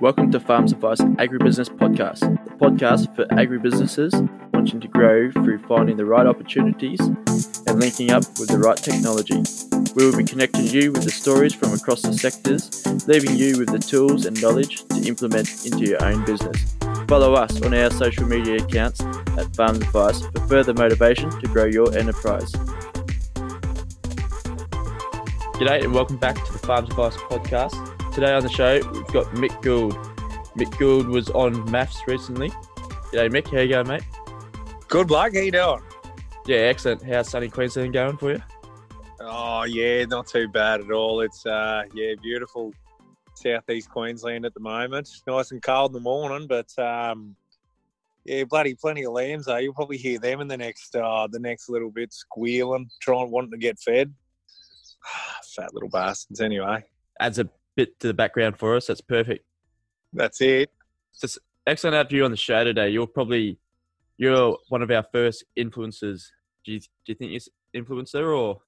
Welcome to Farms Advice Agribusiness Podcast, the podcast for agribusinesses wanting to grow through finding the right opportunities and linking up with the right technology. We will be connecting you with the stories from across the sectors, leaving you with the tools and knowledge to implement into your own business. Follow us on our social media accounts at Farms Advice for further motivation to grow your enterprise. G'day and welcome back to the Farms Advice Podcast. Today on the show, we've got Mick Gould. Mick Gould was on MAFS recently. G'day, Mick. How you going, mate? Good luck. How you doing? Yeah, excellent. How's sunny Queensland going for you? Oh yeah, not too bad at all. It's uh yeah, beautiful southeast Queensland at the moment. Nice and cold in the morning, but um yeah, bloody plenty of lambs though. You'll probably hear them in the next uh the next little bit squealing, trying wanting to get fed. Fat little bastards anyway. Adds a bit to the background for us. That's perfect. That's it. It's excellent to have you on the show today. You're probably you're one of our first influencers. Do you, do you think you're influencer or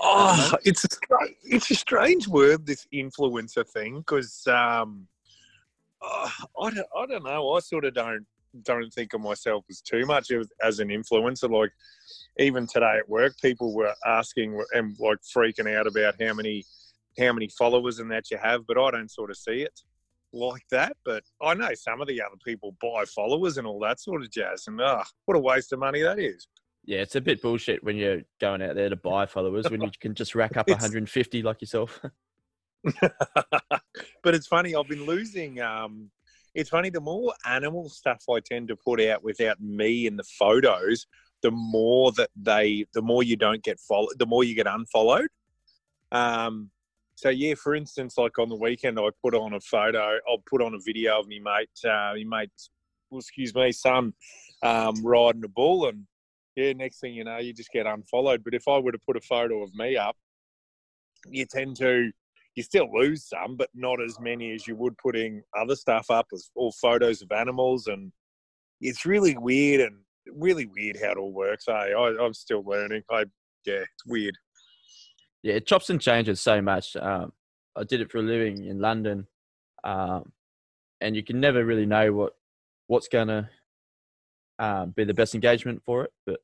Oh, it's a strange, it's a strange word, this influencer thing, because um, uh, I don't, I don't know. I sort of don't don't think of myself as too much as, as an influencer. Like even today at work, people were asking and like freaking out about how many how many followers and that you have, but I don't sort of see it like that. But I know some of the other people buy followers and all that sort of jazz, and ah, what a waste of money that is. yeah, it's a bit bullshit when you're going out there to buy followers when you can just rack up 150 like yourself. but it's funny. I've been losing. Um, it's funny. The more animal stuff I tend to put out without me in the photos, the more that they, the more you don't get followed, the more you get unfollowed. Um, so yeah, for instance, like on the weekend, I put on a photo. I'll put on a video of me mate, uh, me mate, well, excuse me, son, um, riding a bull, and yeah, next thing you know, you just get unfollowed. But if I were to put a photo of me up, you tend to you still lose some, but not as many as you would putting other stuff up as all photos of animals. And it's really weird and really weird how it all works. Eh? I, I'm still learning. I yeah, it's weird. Yeah, it chops and changes so much. Um, I did it for a living in London, um, and you can never really know what what's going to um, be the best engagement for it. But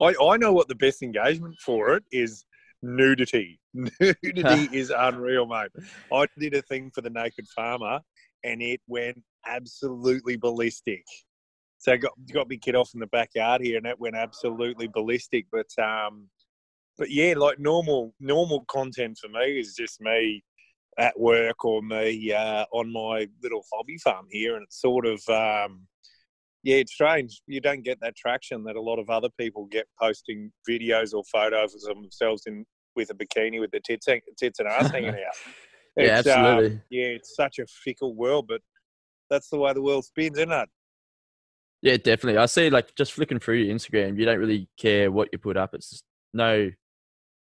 I, I know what the best engagement for it is nudity. Nudity is unreal, mate. I did a thing for the Naked Farmer and it went absolutely ballistic. So I got got me kid off in the backyard here and it went absolutely ballistic. But um but yeah, like normal normal content for me is just me at work or me uh, on my little hobby farm here and it's sort of um yeah, it's strange. You don't get that traction that a lot of other people get posting videos or photos of themselves in with a bikini with the tits, tits and ass hanging out. Yeah, It's, um, absolutely. yeah, it's such a fickle world, but that's the way the world spins, isn't it? Yeah, definitely. I see, like, just flicking through your Instagram, you don't really care what you put up. It's just no,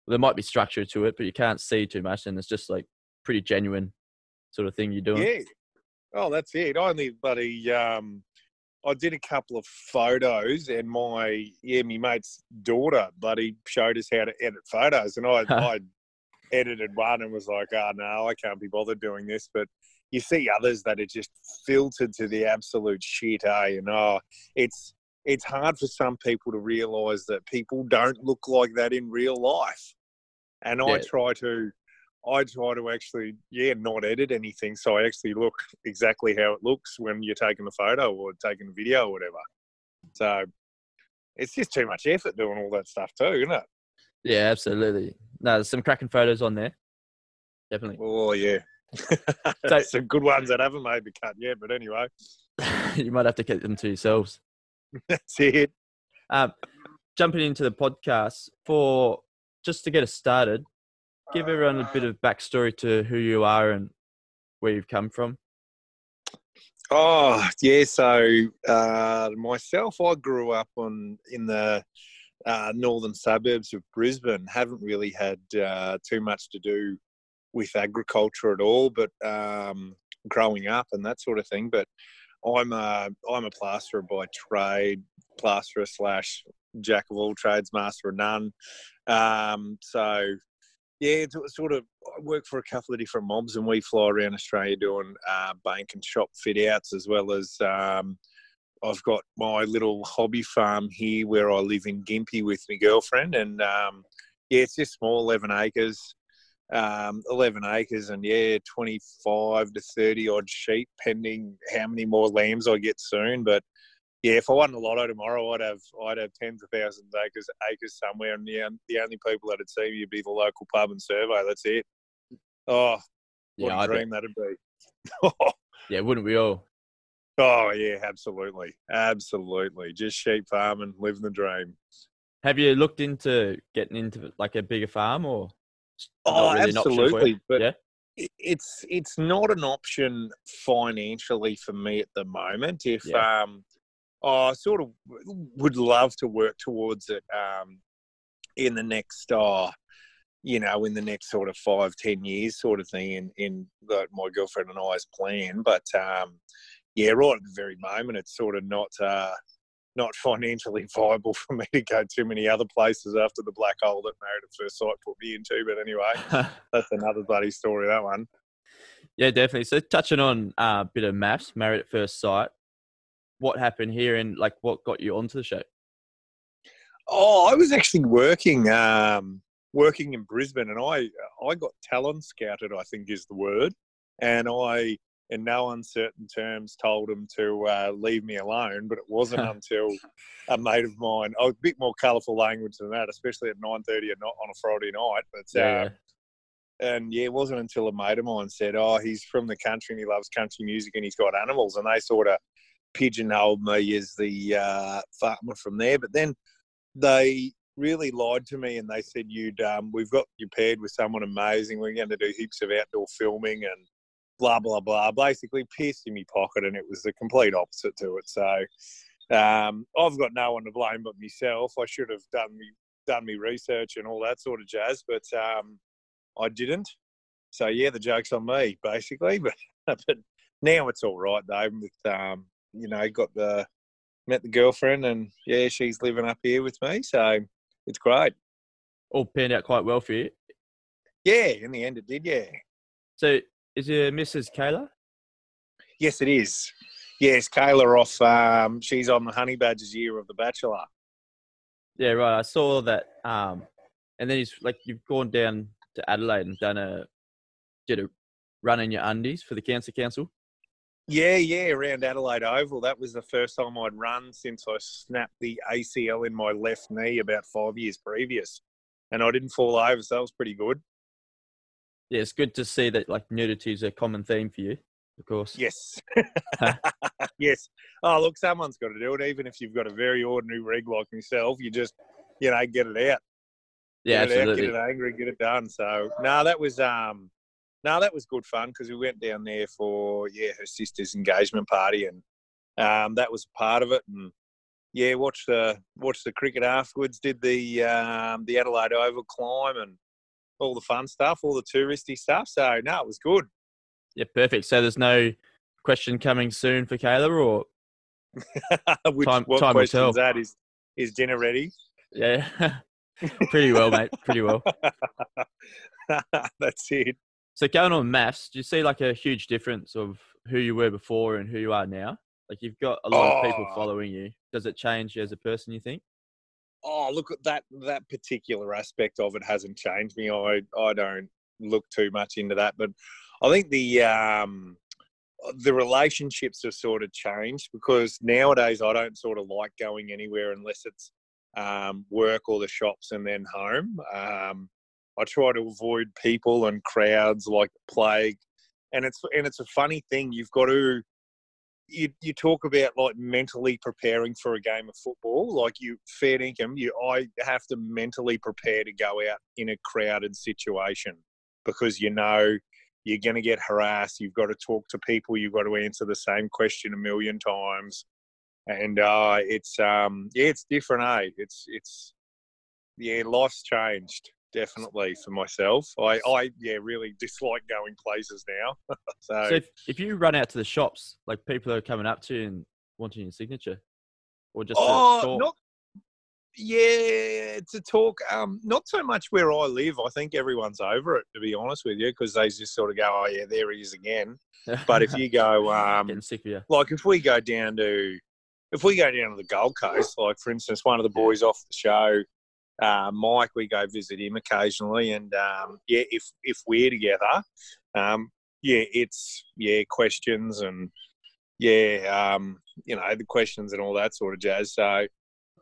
there might be structure to it, but you can't see too much, and it's just like pretty genuine sort of thing you're doing. Yeah. Oh, that's it. I only bloody um, I did a couple of photos, and my yeah, my mate's daughter bloody showed us how to edit photos, and I I edited one and was like, oh no, I can't be bothered doing this, but. You see others that are just filtered to the absolute shit, eh? And oh, it's it's hard for some people to realise that people don't look like that in real life. And I try to I try to actually, yeah, not edit anything. So I actually look exactly how it looks when you're taking the photo or taking the video or whatever. So it's just too much effort doing all that stuff too, isn't it? Yeah, absolutely. No, there's some cracking photos on there. Definitely. Oh yeah. So- Some good ones that haven't made the cut yet, but anyway, you might have to keep them to yourselves. that's it. Um, jumping into the podcast for just to get us started, give everyone a bit of backstory to who you are and where you've come from. Oh yeah, so uh, myself, I grew up on in the uh, northern suburbs of Brisbane. Haven't really had uh, too much to do with agriculture at all, but um, growing up and that sort of thing. But I'm a I'm a plasterer by trade, plasterer slash jack of all trades, master of none. Um, so yeah, sort of. I work for a couple of different mobs, and we fly around Australia doing uh, bank and shop fit outs, as well as um, I've got my little hobby farm here where I live in Gympie with my girlfriend, and um, yeah, it's just small, eleven acres, um, eleven acres, and yeah, twenty-five to thirty odd sheep, pending how many more lambs I get soon. But yeah, if I won the lotto tomorrow, I'd have I'd have tens of thousands of acres acres somewhere, and the the only people that'd see me would be the local pub and survey. That's it. Oh, what Yeah, a I bet. dream that'd be. Yeah, wouldn't we all? oh yeah, absolutely, absolutely. Just sheep farming, living the dream. Have you looked into getting into like a bigger farm or? Oh, really an option for you? absolutely, but- yeah, it's it's not an option financially for me at the moment. If Yeah. um, I sort of would love to work towards it um, in the next, uh, you know, in the next sort of five ten years, sort of thing. In in the, my girlfriend and I's plan, but um, yeah, right at the very moment, it's sort of not. Uh, not financially viable for me to go too many other places after the black hole that Married at First Sight put me into. But anyway, that's another bloody story. That one. yeah, definitely. So touching on uh, a bit of MAFS, married at first sight. What happened here and like what got you onto the show? Oh, I was actually working um, working in Brisbane, and I I got talent scouted. I think is the word, and I, in no uncertain terms, told him to uh, leave me alone. But it wasn't until a mate of mine. Was a bit more colourful language than that, especially at nine thirty at night on a Friday night. But Yeah, uh, and yeah, it wasn't until a mate of mine said, "Oh, he's from the country and he loves country music and he's got animals," and they sort of pigeonholed me as the uh, farmer from there. But then they really lied to me and they said, "You'd um, we've got you paired with someone amazing. We're going to do heaps of outdoor filming and blah blah blah." Basically, pissed in my pocket, and it was the complete opposite to it. So. Um, I've got no one to blame but myself. I should have done me done me research and all that sort of jazz, but um, I didn't. So yeah, the joke's on me basically. But but now it's all right though. With um, you know, got the met the girlfriend and yeah, she's living up here with me, so it's great. all panned out quite well for you. Yeah, in the end it did. Yeah, So is your Mrs. Kayla? yes, it is. Yes, Kayla off. Um, she's on the Honey Badgers year of The Bachelor. Yeah, right. I saw that. Um, and then he's like, you've gone down to Adelaide and done a did a run in your undies for the Cancer Council. Yeah, yeah, around Adelaide Oval. That was the first time I'd run since I snapped the ACL in my left knee about five years previous. And I didn't fall over, so that was pretty good. Yeah, it's good to see that like nudity is a common theme for you, of course. Yes. yes. Oh, look, someone's got to do it. Even if you've got a very ordinary rig like myself, you just, you know, get it out. Yeah, get it absolutely. out, get it angry, get it done. So, no, that was, um, no, that was good fun because we went down there for, yeah, her sister's engagement party and um, that was part of it. And yeah, watched the watched the cricket afterwards. Did the um, the Adelaide Oval climb and all the fun stuff, all the touristy stuff. So no, it was good. Yeah, perfect. So there's no question coming soon for Kayla, or Which, Time- what time will tell. is that? Is is dinner ready? yeah, pretty well, mate. Pretty well. That's it. So going on MAFS, do you see like a huge difference of who you were before and who you are now? Like you've got a lot of people Oh. following you. Does it change you as a person? You think? Oh, look at that that particular aspect of it hasn't changed me. I I don't look too much into that, but I think the um the relationships have sort of changed because nowadays I don't sort of like going anywhere unless it's um, work or the shops and then home. Um, I try to avoid people and crowds like plague, and it's and it's a funny thing. You've got to you you talk about like mentally preparing for a game of football. Like you fair income, you I have to mentally prepare to go out in a crowded situation because you know you're going to get harassed. You've got to talk to people. You've got to answer the same question a million times, and uh, it's um yeah, it's different. Eh? It's it's yeah, life's changed definitely for myself. I I yeah really dislike going places now. so, So if, if you run out to the shops, like people are coming up to you and wanting your signature, or just oh, not yeah, to talk. Um, not so much where I live. I think everyone's over it, to be honest with you, because they just sort of go, "Oh yeah, there he is again." But if you go, um, getting sick of you, like if we go down to if we go down to the Gold Coast, like for instance, one of the boys off the show, uh, Mike, we go visit him occasionally, and um, yeah, if if we're together, um, yeah, it's yeah questions and yeah, um, you know the questions and all that sort of jazz. So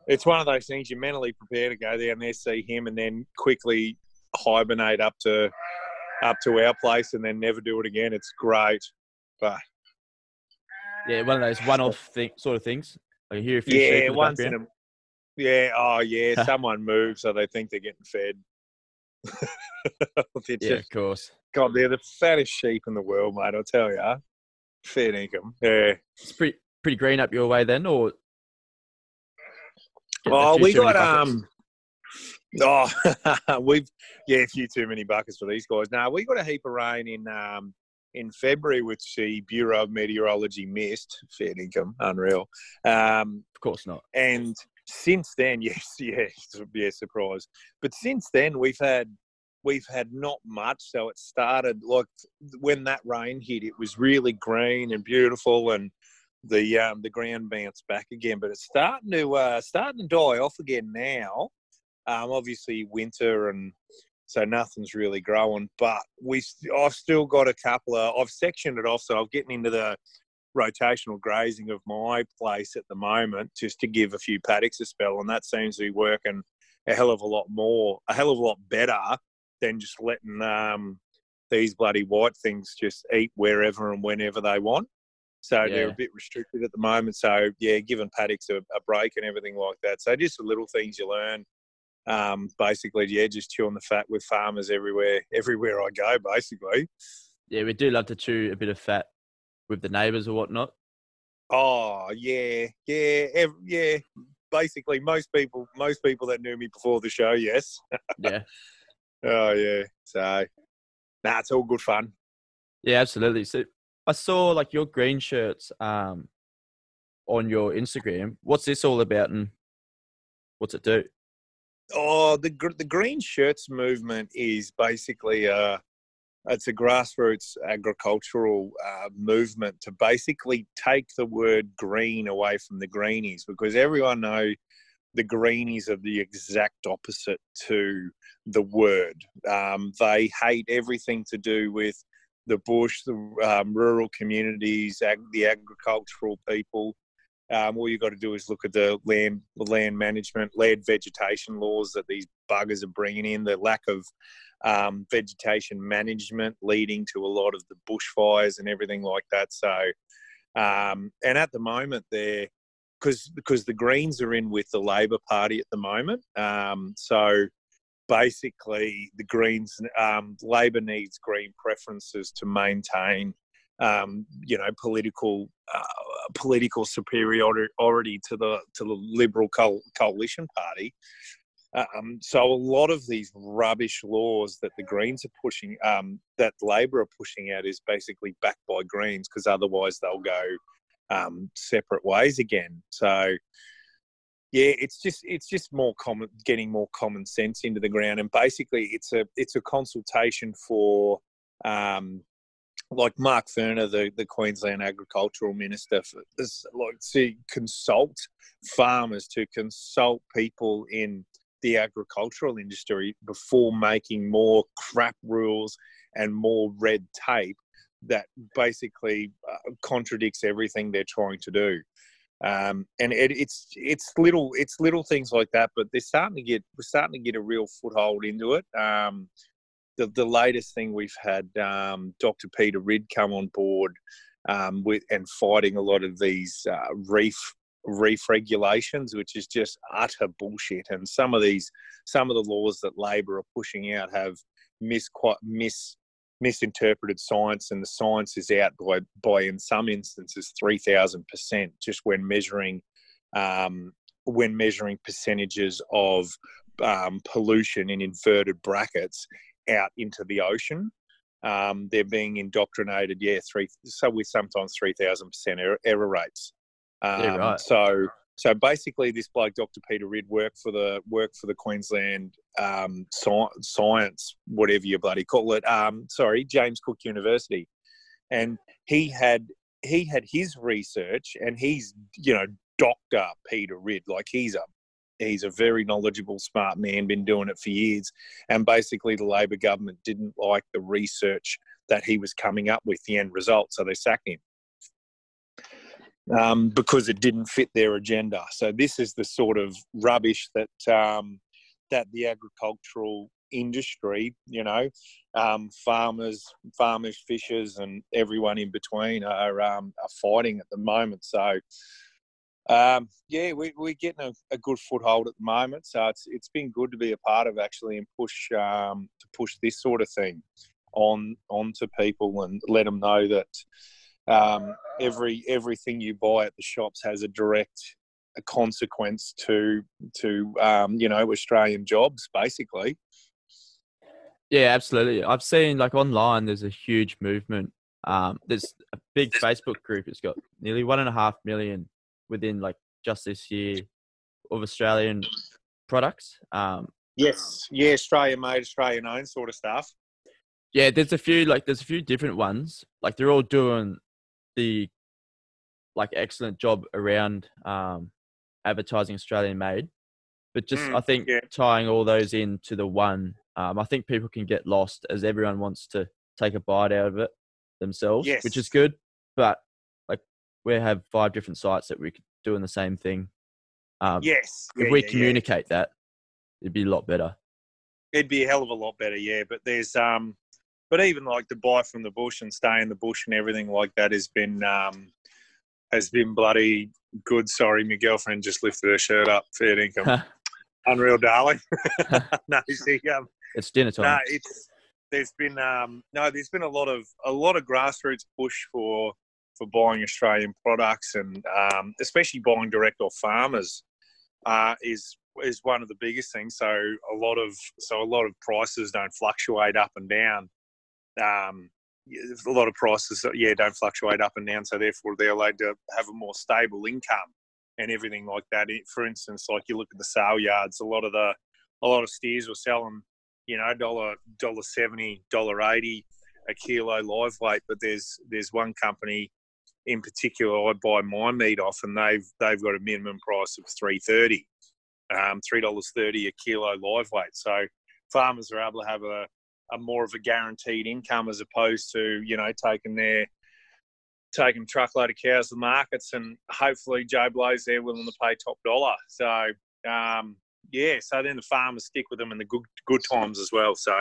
it's one of those things you mentally prepare to go down there, see him, and then quickly hibernate up to up to our place, and then never do it again. It's great, but yeah, one of those one-off thing, sort of things. Like you hear a few yeah, once in a yeah, oh yeah, someone moves, so they think they're getting fed. they're Yeah, just, of course. God, they're the fattest sheep in the world, mate. I'll tell you, fair income. Yeah. It's pretty pretty green up your way then, or Oh, we got um. Oh, we've yeah, a few too many buckets for these guys. Now we got a heap of rain in um in February, which the Bureau of Meteorology missed. Fair income, unreal. Um, Of course not. and since then, yes, yes, yeah, surprise. But since then, we've had we've had not much. So it started like when that rain hit, it was really green and beautiful, and the um, the ground bounced back again. But it's starting to uh, starting to die off again now. Um, obviously, winter and so nothing's really growing. But we, I've still got a couple of. I've sectioned it off, so I'm getting into the rotational grazing of my place at the moment just to give a few paddocks a spell, and that seems to be working a hell of a lot more, a hell of a lot better than just letting um, these bloody white things just eat wherever and whenever they want. So they're a bit restricted at the moment. So yeah, giving paddocks a, a break and everything like that. So just the little things you learn. Um, basically, yeah, just chewing the fat with farmers everywhere, everywhere I go. Basically, Yeah, we do love to chew a bit of fat with the neighbours or whatnot. Oh yeah, yeah, ev- yeah. Basically, most people, most people that knew me before the show, yes. Yeah, Oh yeah. So, nah, it's all good fun. yeah, absolutely. So I saw like your green shirts um on your Instagram. What's this all about and what's it do? Oh, the gr- the green shirts movement is basically a it's a grassroots agricultural uh, movement to basically take the word green away from the greenies because everyone know the greenies are the exact opposite to the word. Um, they hate everything to do with the bush, the um, rural communities, ag- the agricultural people. Um, all you've got to do is look at the land, the land management, land vegetation laws that these buggers are bringing in. The lack of um, vegetation management leading to a lot of the bushfires and everything like that. So, um, and at the moment, they're because because the Greens are in with the Labor Party at the moment. Um, so basically, the Greens, um, Labor needs Green preferences to maintain um, you know, political uh, political superiority to the to the Liberal co- coalition party. Um, so a lot of these rubbish laws that the Greens are pushing, um, that Labor are pushing out, is basically backed by Greens because otherwise they'll go um, separate ways again. So yeah, it's just it's just more common, getting more common sense into the ground, and basically it's a it's a consultation for um, like Mark Furner, the, the Queensland Agricultural Minister, for, is like to consult farmers, to consult people in the agricultural industry before making more crap rules and more red tape that basically uh, contradicts everything they're trying to do. Um, and it, it's it's little it's little things like that, but they're starting to get we're starting to get a real foothold into it. Um, the the latest thing we've had um, Dr. Peter Ridd come on board um, with and fighting a lot of these uh, reef reef regulations, which is just utter bullshit. And some of these some of the laws that Labor are pushing out have mis mis misinterpreted science, and the science is out by, by in some instances, 3,000% just when measuring, um, when measuring percentages of um, pollution in inverted brackets out into the ocean. Um, they're being indoctrinated, yeah, three, so with sometimes 3,000% error, error rates. Yeah, right. Um, so so basically, this bloke, Dr. Peter Ridd, worked for the worked for the Queensland um, Science, whatever you bloody call it. Um, sorry, James Cook University, and he had he had his research, and he's you know Doctor Peter Ridd, like he's a he's a very knowledgeable, smart man, been doing it for years. And basically, the Labor government didn't like the research that he was coming up with, the end result, so they sacked him um, because it didn't fit their agenda. So this is the sort of rubbish that um, that the agricultural industry, you know, um, farmers, farmers, fishers, and everyone in between are um, are fighting at the moment. So. Um, yeah, we, we're getting a, a, good foothold at the moment, so it's it's been good to be a part of actually and push um, to push this sort of thing on onto people and let them know that um, every everything you buy at the shops has a direct a consequence to to um, you know Australian jobs basically. Yeah, absolutely. I've seen like online. There's a huge movement. Um, there's a big Facebook group. It's got nearly one and a half million within like just this year of Australian products. Um, yes, yeah, Australian made, Australian owned sort of stuff. Yeah, there's a few like there's a few different ones. Like they're all doing the like excellent job around um, advertising Australian made, but just mm, I think yeah. tying all those into the one, um, I think people can get lost as everyone wants to take a bite out of it themselves, yes. which is good. But like we have five different sites that we could doing the same thing. Um, yes, if yeah, we yeah, communicate that, it'd be a lot better. It'd be a hell of a lot better, yeah. But there's um, but even like the buy from the bush and stay in the bush and everything like that has been um, has been bloody good. Sorry, my girlfriend just lifted her shirt up. Fair income, unreal, darling. no, she, um, it's dinner time. No, it's there's been um, no, there's been a lot of a lot of grassroots push for for buying Australian products and um, especially buying direct off farmers uh, is is one of the biggest things. So a lot of so a lot of prices don't fluctuate up and down um, a lot of prices, yeah, don't fluctuate up and down. So therefore, they're allowed to have a more stable income and everything like that. For instance, like you look at the sale yards, a lot of the a lot of steers were selling, you know, dollar dollar seventy, dollar eighty a kilo live weight. But there's there's one company in particular I buy my meat off, and they've they've got a minimum price of three thirty, um, three dollars thirty a kilo live weight. So farmers are able to have a a more of a guaranteed income as opposed to you know taking their taking truckload of cows to the markets and hopefully Joe Blow's there willing to pay top dollar. So um, yeah, so then the farmers stick with them in the good good times as well. So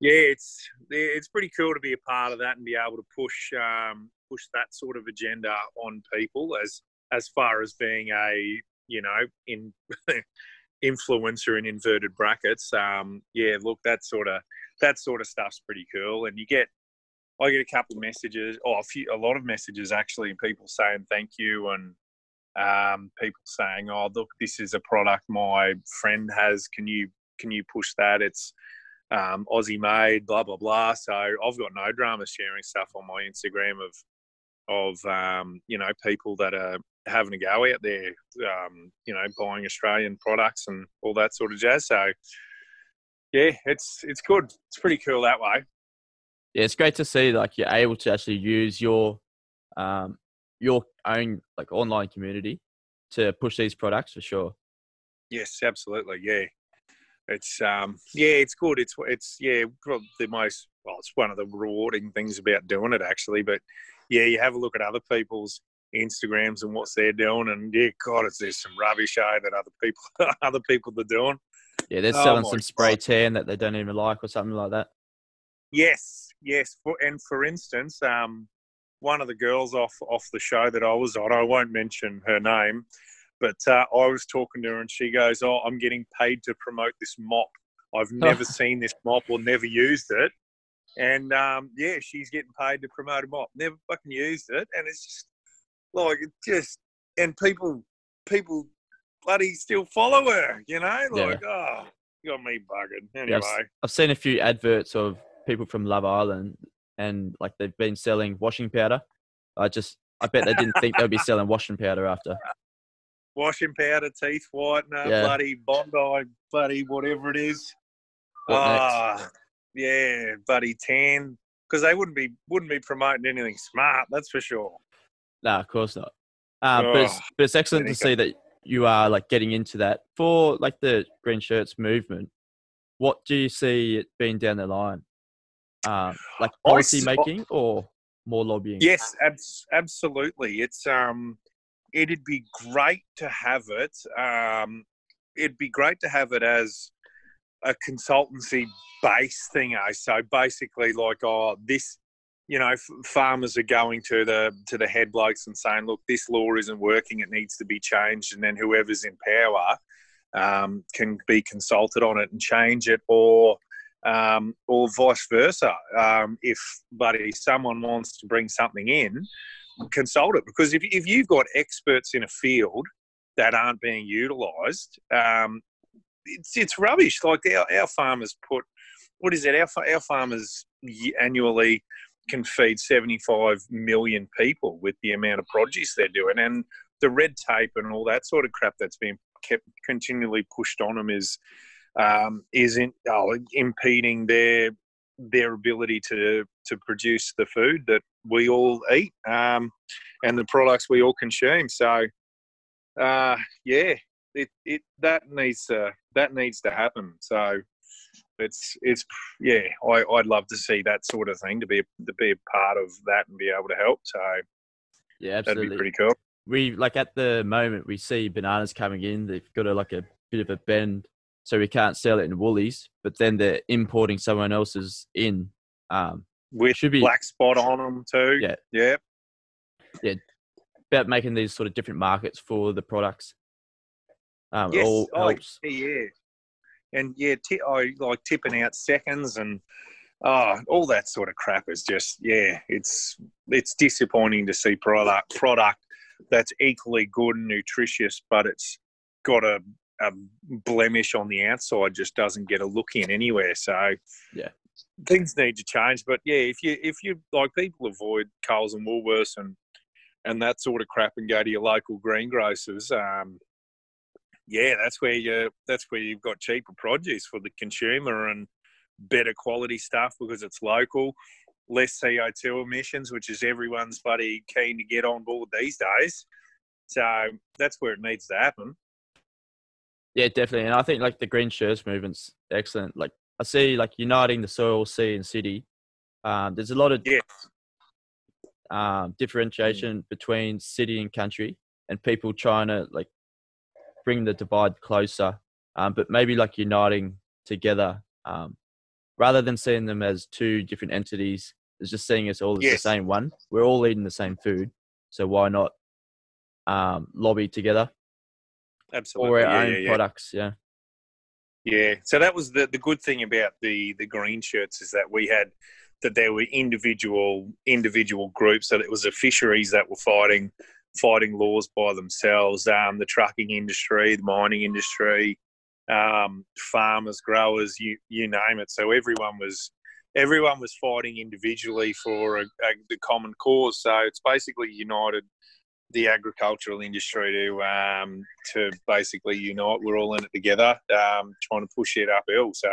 yeah, it's it's pretty cool to be a part of that and be able to push um, push that sort of agenda on people as as far as being a you know in influencer in inverted brackets. Um, yeah, look, that sort of that sort of stuff's pretty cool, and you get I get a couple of messages, or a few, a lot of messages actually, people saying thank you, and um, people saying, "Oh, look, this is a product my friend has. Can you can you push that? It's um, Aussie made, blah blah blah." So I've got no drama sharing stuff on my Instagram of of um, you know people that are having a go out there, um, you know, buying Australian products and all that sort of jazz. So yeah, it's it's good. It's pretty cool that way. Yeah, it's great to see like you're able to actually use your um, your own like online community to push these products for sure. Yes, absolutely. Yeah, it's um, yeah, it's good. It's it's yeah, probably the most well, it's one of the rewarding things about doing it actually. But yeah, you have a look at other people's Instagrams and what they're doing, and yeah, God, it's there's some rubbish eh, that other people other people are doing. Yeah, they're Oh selling some spray God. tan that they don't even like or something like that. Yes, yes. For, and for instance, um, one of the girls off off the show that I was on, I won't mention her name, but uh, I was talking to her and she goes, "Oh, I'm getting paid to promote this mop. I've never seen this mop or never used it." And um, yeah, she's getting paid to promote a mop. Never fucking used it, and it's just like it just and people people bloody still follow her. You know, Yeah. like oh, you got me buggered. Yeah, Anyway, I've, s- I've seen a few adverts of people from Love Island, and like they've been selling washing powder. I just, I bet they didn't think they'd be selling washing powder after. washing powder, teeth whitener, Yeah. bloody Bondi, bloody whatever it is. What next? Ah, yeah, bloody tan. Because they wouldn't be wouldn't be promoting anything smart, that's for sure. No, of course not. Uh, but it's Oh, but it's excellent to see that you are like getting into that for like the green shirts movement. What do you see it being down the line? Um, like policy making or more lobbying? Yes, abs- absolutely. It's um, it'd be great to have it. Um, it'd be great to have it as a consultancy based thing. Eh? So basically, like, oh, this, you know, farmers are going to the to the head blokes and saying, look, this law isn't working. It needs to be changed, and then whoever's in power um, can be consulted on it and change it, or um, or vice versa. Um, if buddy, someone wants to bring something in, consult it because if if you've got experts in a field that aren't being utilised, um, it's it's rubbish. Like our, our farmers put, what is it? Our our farmers annually can feed 75 million people with the amount of produce they're doing, and the red tape and all that sort of crap that's being kept continually pushed on them is um, is in, oh, impeding their their ability to to produce the food that we all eat um, and the products we all consume. So, uh, yeah, it, it that needs to that needs to happen. So, it's it's yeah, I, I'd love to see that sort of thing to be to be a part of that and be able to help. So yeah, that'd be pretty cool. we like at the moment we see bananas coming in. They've got a, like a bit of a bend, so we can't sell it in Woolies. But then they're importing someone else's in. Um, With Should be- black spot on them too. Yeah. yeah. Yeah. About making these sort of different markets for the products. Um, Yes, all oh, helps. yeah, and yeah, ti I like tipping out seconds and oh, all that sort of crap is just yeah, it's it's disappointing to see product product that's equally good and nutritious, but it's got a, a blemish on the outside, just doesn't get a look in anywhere. So Yeah. things need to change. But yeah, if you if you like people avoid Coles and Woolworths and and that sort of crap and go to your local greengrocers. Um, yeah, that's where you that's where you've got cheaper produce for the consumer and better quality stuff because it's local, less CO two emissions, which is everyone's bloody keen to get on board these days. So that's where it needs to happen. Yeah, definitely. And I think like the green shirts movement's excellent. Like I see like uniting the soil, sea, and city. Um, there's a lot of Yes. um, differentiation between city and country, and people trying to like bring the divide closer, um, but maybe like uniting together um, rather than seeing them as two different entities. It's just seeing us all as the same one. We're all eating the same food, so why not um, lobby together Absolutely. for our yeah, own yeah, yeah. products? Yeah. Yeah. So that was the, the good thing about the, the green shirts is that we had that there were individual individual groups that it was the fisheries that were fighting fighting laws by themselves. Um, the trucking industry, the mining industry, um, farmers, growers, you you name it. So everyone was everyone was fighting individually for a, a, the common cause. So it's basically united the agricultural industry to um, to basically unite. We're all in it together, um, trying to push it uphill. So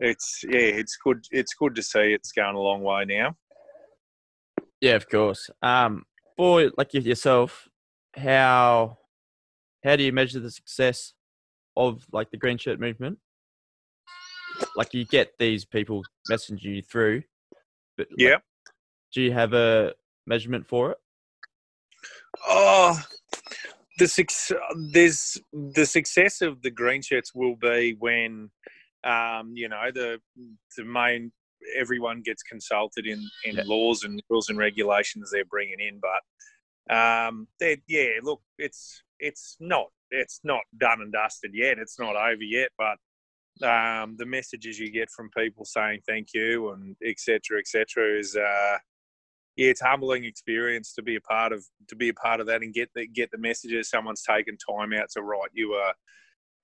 it's yeah, it's good. It's good to see it's going a long way now. Yeah, of course. Um, for like yourself, how how do you measure the success of like the green shirt movement? Like you get these people messaging you through, but like, Yeah. do you have a measurement for it? Oh, the suc- there's the success of the green shirts will be when um, you know the the main everyone gets consulted in in Yeah. laws and rules and regulations they're bringing in, but um, yeah, look, it's it's not it's not done and dusted yet. It's not over yet, but um, the messages you get from people saying thank you and etc. etc. is uh, yeah, it's a humbling experience to be a part of to be a part of that and get the get the messages. Someone's taken time out to write you a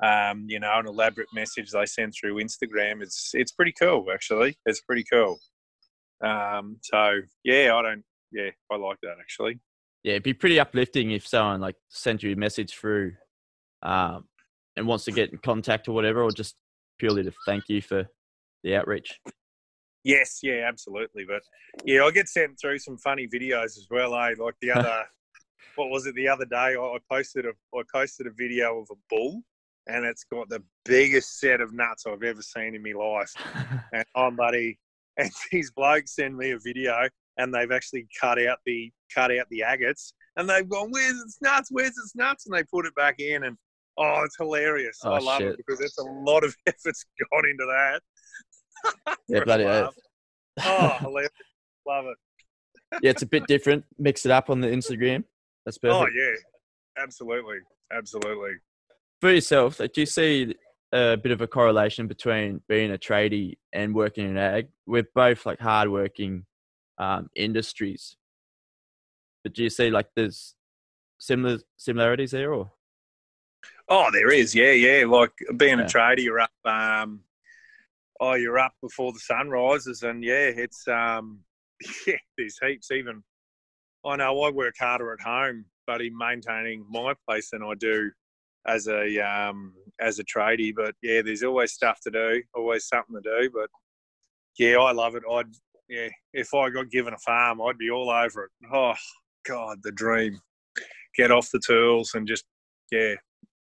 um, you know an elaborate message they send through Instagram. It's it's pretty cool actually. It's pretty cool. Um, so yeah, I don't yeah I like that actually. Yeah, it'd be pretty uplifting if someone like sent you a message through, um, and wants to get in contact or whatever, or just purely to thank you for the outreach. Yes, yeah, absolutely. But yeah, I get sent through some funny videos as well. Eh? Like the other, what was it? The other day, I I posted a I posted a video of a bull, and it's got the biggest set of nuts I've ever seen in my life. And I'm buddy, and these blokes send me a video, and they've actually cut out the cut out the agates, and they've gone, "Where's its nuts? Where's its nuts?" And they put it back in, and oh, it's hilarious. Oh, I love shit. it because it's a lot of effort's gone into that. Yeah, bloody oath. Oh, hilarious. Love it. yeah, it's a bit different. Mix it up on the Instagram. That's oh, perfect. Oh yeah, absolutely, absolutely. For yourself, like, do you see a bit of a correlation between being a tradie and working in ag? We're both like hardworking um, industries, but do you see like there's similar similarities there, or Oh, there is, yeah, yeah. Like being Yeah. a trader, you're up. Um, oh, you're up before the sun rises, and yeah, it's um, yeah. There's heaps. Even I know I work harder at home, but in maintaining my place than I do as a um as a tradie. But yeah, there's always stuff to do, always something to do. But yeah, I love it. I'd yeah, if I got given a farm, I'd be all over it. Oh God, the dream. Get off the tools and just yeah,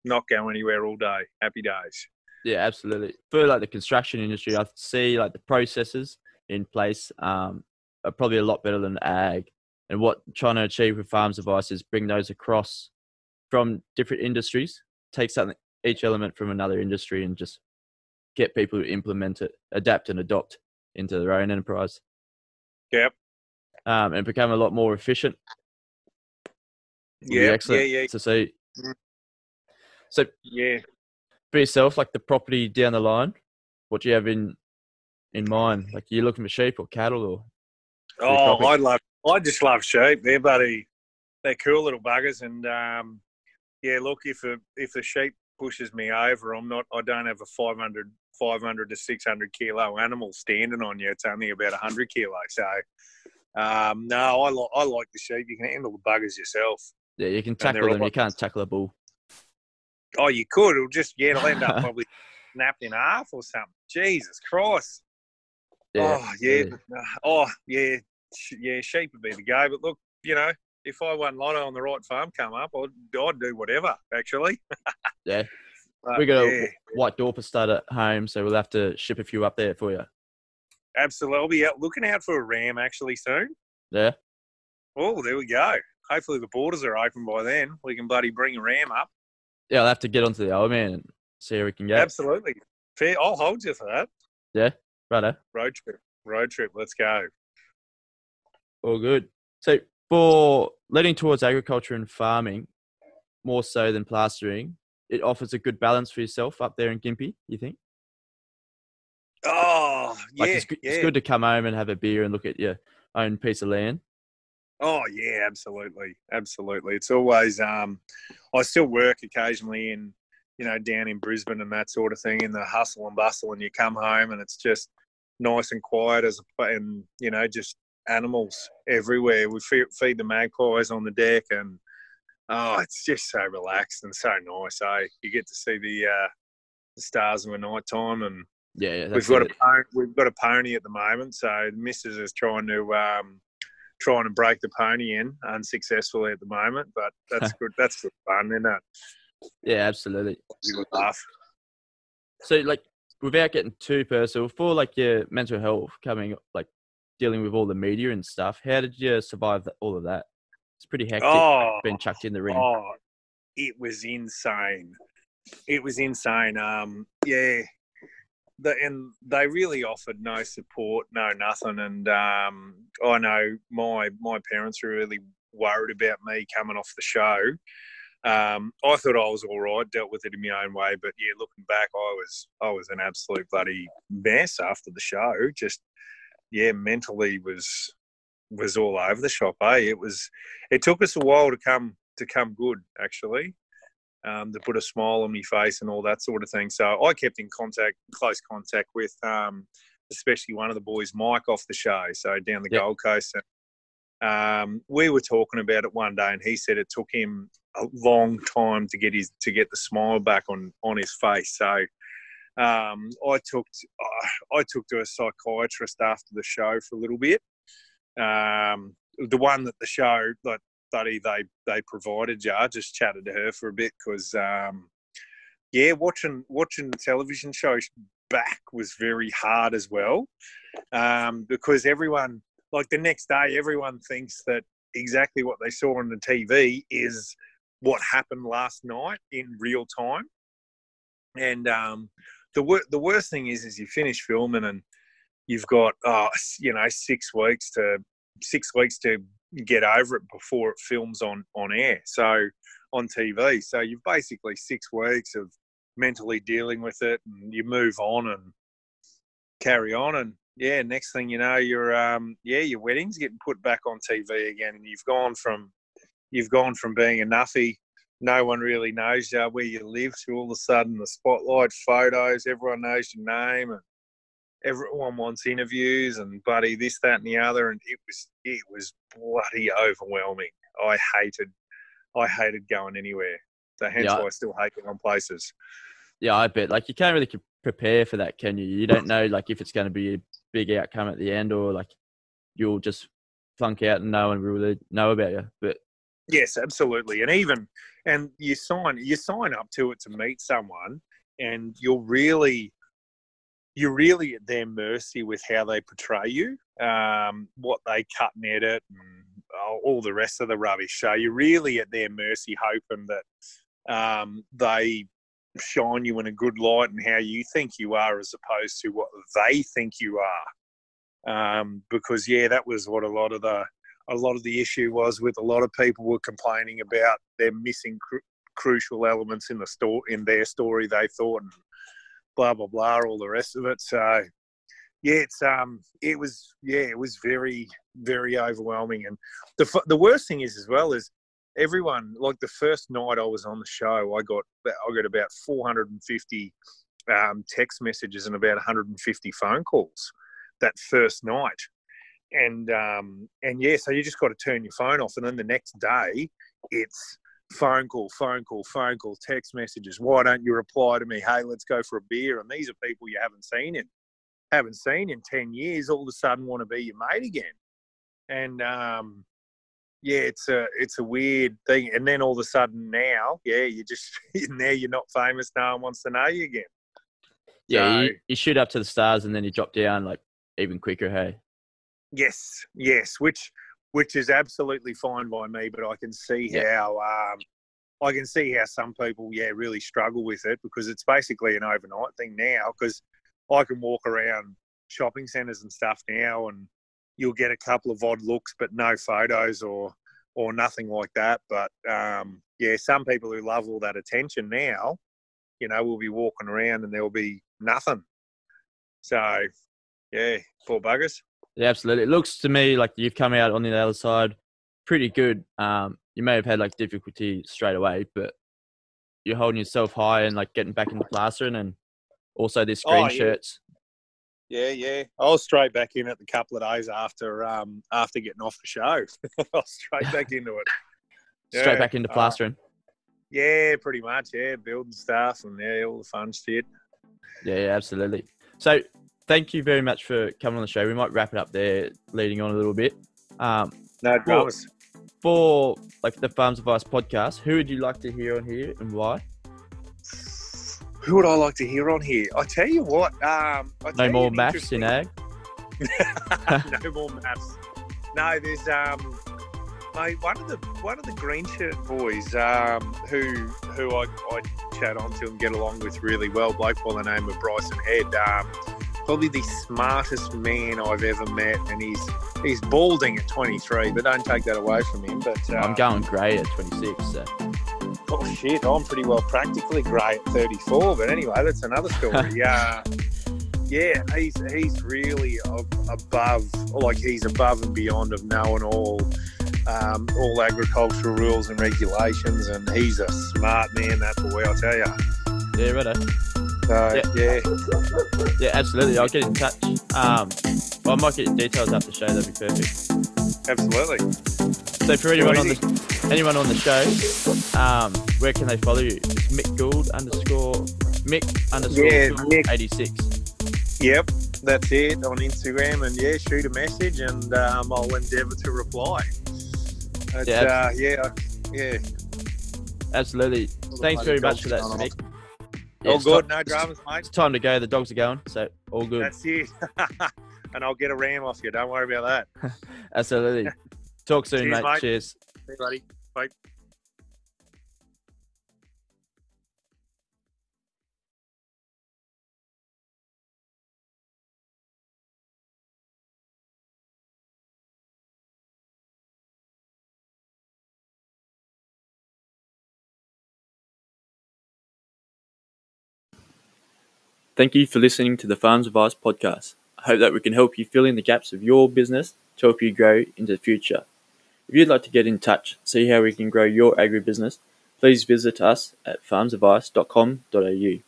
not go anywhere all day. Happy days. yeah, absolutely. For like the construction industry, I see like the processes in place um, are probably a lot better than ag. And what trying to achieve with farms advice is bring those across from different industries, take something each element from another industry, and just get people to implement it, adapt and adopt into their own enterprise, Yep. um, and become a lot more efficient. Yeah. Yeah. Yeah. to see. Mm. So Yeah. for yourself, like the property down the line, what do you have in in mind? Like you're looking for sheep or cattle or Oh. I love. I just love sheep. They're bloody. They're cool little buggers, and um, yeah. Look, if a if the sheep pushes me over, I'm not. I don't have a 500, 500 to six hundred kilo animal standing on you. It's only about hundred kilo. So, um, no, I like I like the sheep. You can handle the buggers yourself. yeah, you can tackle them. all- You can't tackle a bull. Oh, you could. It'll just yeah. It'll end up probably snapped in half or something. Jesus Christ. Yeah, oh yeah, uh, oh yeah, yeah. Sheep would be the go, but look, you know, if I won lotto on the right farm come up, I'd, I'd do whatever. Actually, Yeah. But, we got a yeah, white dorper stud at home, so we'll have to ship a few up there for you. absolutely. I'll be out looking out for a ram actually soon. Yeah, Oh, there we go. Hopefully the borders are open by then. We can bloody bring a ram up. yeah. I'll have to get onto the old man and see how we can go. Absolutely. Fair. I'll hold you for that Yeah. Righto, road trip. Road trip. Let's go. all good. So for leading towards agriculture and farming, more so than plastering, it offers a good balance for yourself up there in Gympie. You think? Oh, Oh, yeah, it's, good, yeah. it's good to come home and have a beer and look at your own piece of land. Oh yeah, absolutely, absolutely. It's always um, I still work occasionally in, you know, down in Brisbane and that sort of thing, in the hustle and bustle, and you come home and it's just nice and quiet as a, and you know just animals everywhere. We feed, feed the magpies on the deck, and oh, it's just so relaxed and so nice. Eh? You get to see the uh, the stars in the night time, and Yeah, yeah. we've got it. a pony, we've got a pony at the moment. So the missus is trying to um, trying to break the pony in unsuccessfully at the moment, but that's good. That's good fun, isn't it? Yeah, absolutely. Laugh. So, like, without getting too personal, for like your mental health coming, up like, dealing with all the media and stuff, how did you survive all of that? It's pretty hectic Oh, being chucked in the ring. oh, it was insane. It was insane. Um, yeah, the, and they really offered no support, no nothing. And um, I know my my parents were really worried about me coming off the show. Um, I thought I was all right, dealt with it in my own way. But yeah, looking back, I was I was an absolute bloody mess after the show. Just yeah, mentally was was all over the shop. Eh? It was. It took us a while to come to come good, actually, um, to put a smile on my face and all that sort of thing. So I kept in contact, close contact with, um, especially one of the boys, Mike, off the show. So down the Yep. Gold Coast. And, um, we were talking about it one day, and he said it took him a long time to get his to get the smile back on on his face. So um, I took I took to a psychiatrist after the show for a little bit. Um, the one that the show that study they they provided, yeah, I just chatted to her for a bit because um, yeah, watching watching the television show back was very hard as well um, because everyone like the next day everyone thinks that exactly what they saw on the TV is what happened last night in real time. And um, the wor- the worst thing is, is you finish filming and you've got uh, you know six weeks to six weeks to get over it before it films on on air. So on TV, so you've basically six weeks of mentally dealing with it, and you move on and carry on. And yeah, next thing you know, your um yeah your wedding's getting put back on TV again, and you've gone from you've gone from being a nuffy no one really knows uh, where you live So all of a sudden the spotlight photos everyone knows your name and everyone wants interviews and buddy this that and the other and it was it was bloody overwhelming i hated i hated going anywhere so hence Yeah. why i still hate going places Yeah, I bet. Like, you can't really prepare for that, can you? You don't know, like, if it's going to be a big outcome at the end or, like, you'll just flunk out and no one will really know about you. But Yes, absolutely. And even and you sign you sign up to it to meet someone and you're really you're really at their mercy with how they portray you, um, what they cut and edit and all- the rest of the rubbish. So you're really at their mercy hoping that um, they shine you in a good light and how you think you are as opposed to what they think you are. Um, because yeah, that was what a lot of the a lot of the issue was with a lot of people were complaining about them missing cru- crucial elements in the store in their story they thought and blah blah blah all the rest of it. So yeah it's um it was yeah it was very very overwhelming. And the the worst thing is as well is everyone like the first night I was on the show I got I got about 450 um, text messages and about 150 phone calls that first night and um, and yeah, so you just got to turn your phone off, and then the next day it's phone call, phone call, phone call, text messages. Why don't you reply to me? Hey, let's go for a beer. And these are people you haven't seen in haven't seen in ten years. All of a sudden, want to be your mate again, and um, yeah, it's a it's a weird thing. And then all of a sudden now, yeah, you just now you're not famous. No one wants to know you again. yeah, you, you shoot up to the stars and then you drop down, like, even quicker, hey? Yes, yes, which which is absolutely fine by me, but I can see Yeah. how um, I can see how some people, yeah, really struggle with it because it's basically an overnight thing now. Because I can walk around shopping centres and stuff now, and you'll get a couple of odd looks, but no photos or or nothing like that. But um, yeah, some people who love all that attention now, you know, will be walking around and there'll be nothing. So Yeah, four buggers. Yeah, absolutely. It looks to me like you've come out on the other side pretty good. Um, you may have had like difficulty straight away, but you're holding yourself high and like getting back into plastering and also this green Oh, yeah. shirts. Yeah, yeah. I was straight back in it the couple of days after um after getting off the show. I was straight back into it. Straight back into uh, plastering. Yeah, pretty much. Yeah, building stuff and yeah, all the fun shit. Yeah, yeah, absolutely. So thank you very much for coming on the show. We might wrap it up there, leading on a little bit. Um, No dramas. for like the Farms Advice podcast, who would you like to hear on here and why? Who would I like to hear on here? I tell you what. Um, I No you more MAFS in ag. no more MAFS. No, there's um, mate, one of the one of the green shirt boys um, who who I, I chat on to and get along with really well. Bloke by the name of Bryson Head. Um, probably the smartest man I've ever met, and he's he's balding at 23. But don't take that away from him. But uh, I'm going grey at 26. So. Oh shit, I'm pretty well practically grey at 34, but anyway, that's another story. yeah, yeah, he's he's really above, like he's above and beyond of knowing all um, all agricultural rules and regulations, and he's a smart man, that boy, I tell you. Yeah, righto. So Yeah. yeah, Yeah, absolutely. I'll get in touch. Um, well, I might get details after the show. That'd be perfect. absolutely. So for anyone on the anyone on the show, um, where can they follow you? It's Mick Gould underscore Mick underscore Yeah, Mick. 86. Yep, that's it on Instagram, and yeah, shoot a message, and um, I'll endeavour to reply. But, Yeah. uh, yeah, yeah. Absolutely. Thanks very much for that, Mick. Yeah, all good, ti- no dramas, mate. It's time to go. The dogs are going, so all good. That's it. and I'll get a ram off you. Don't worry about that. Absolutely. Talk soon, Cheers, mate. mate. Cheers. See you, buddy. Bye. Thank you for listening to the Farms Advice podcast. I hope that we can help you fill in the gaps of your business to help you grow into the future. If you'd like to get in touch, see how we can grow your agribusiness, please visit us at farmsadvice.com.au.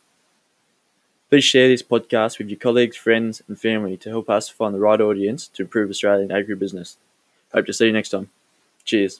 Please share this podcast with your colleagues, friends, and family to help us find the right audience to improve Australian agribusiness. Hope to see you next time. Cheers.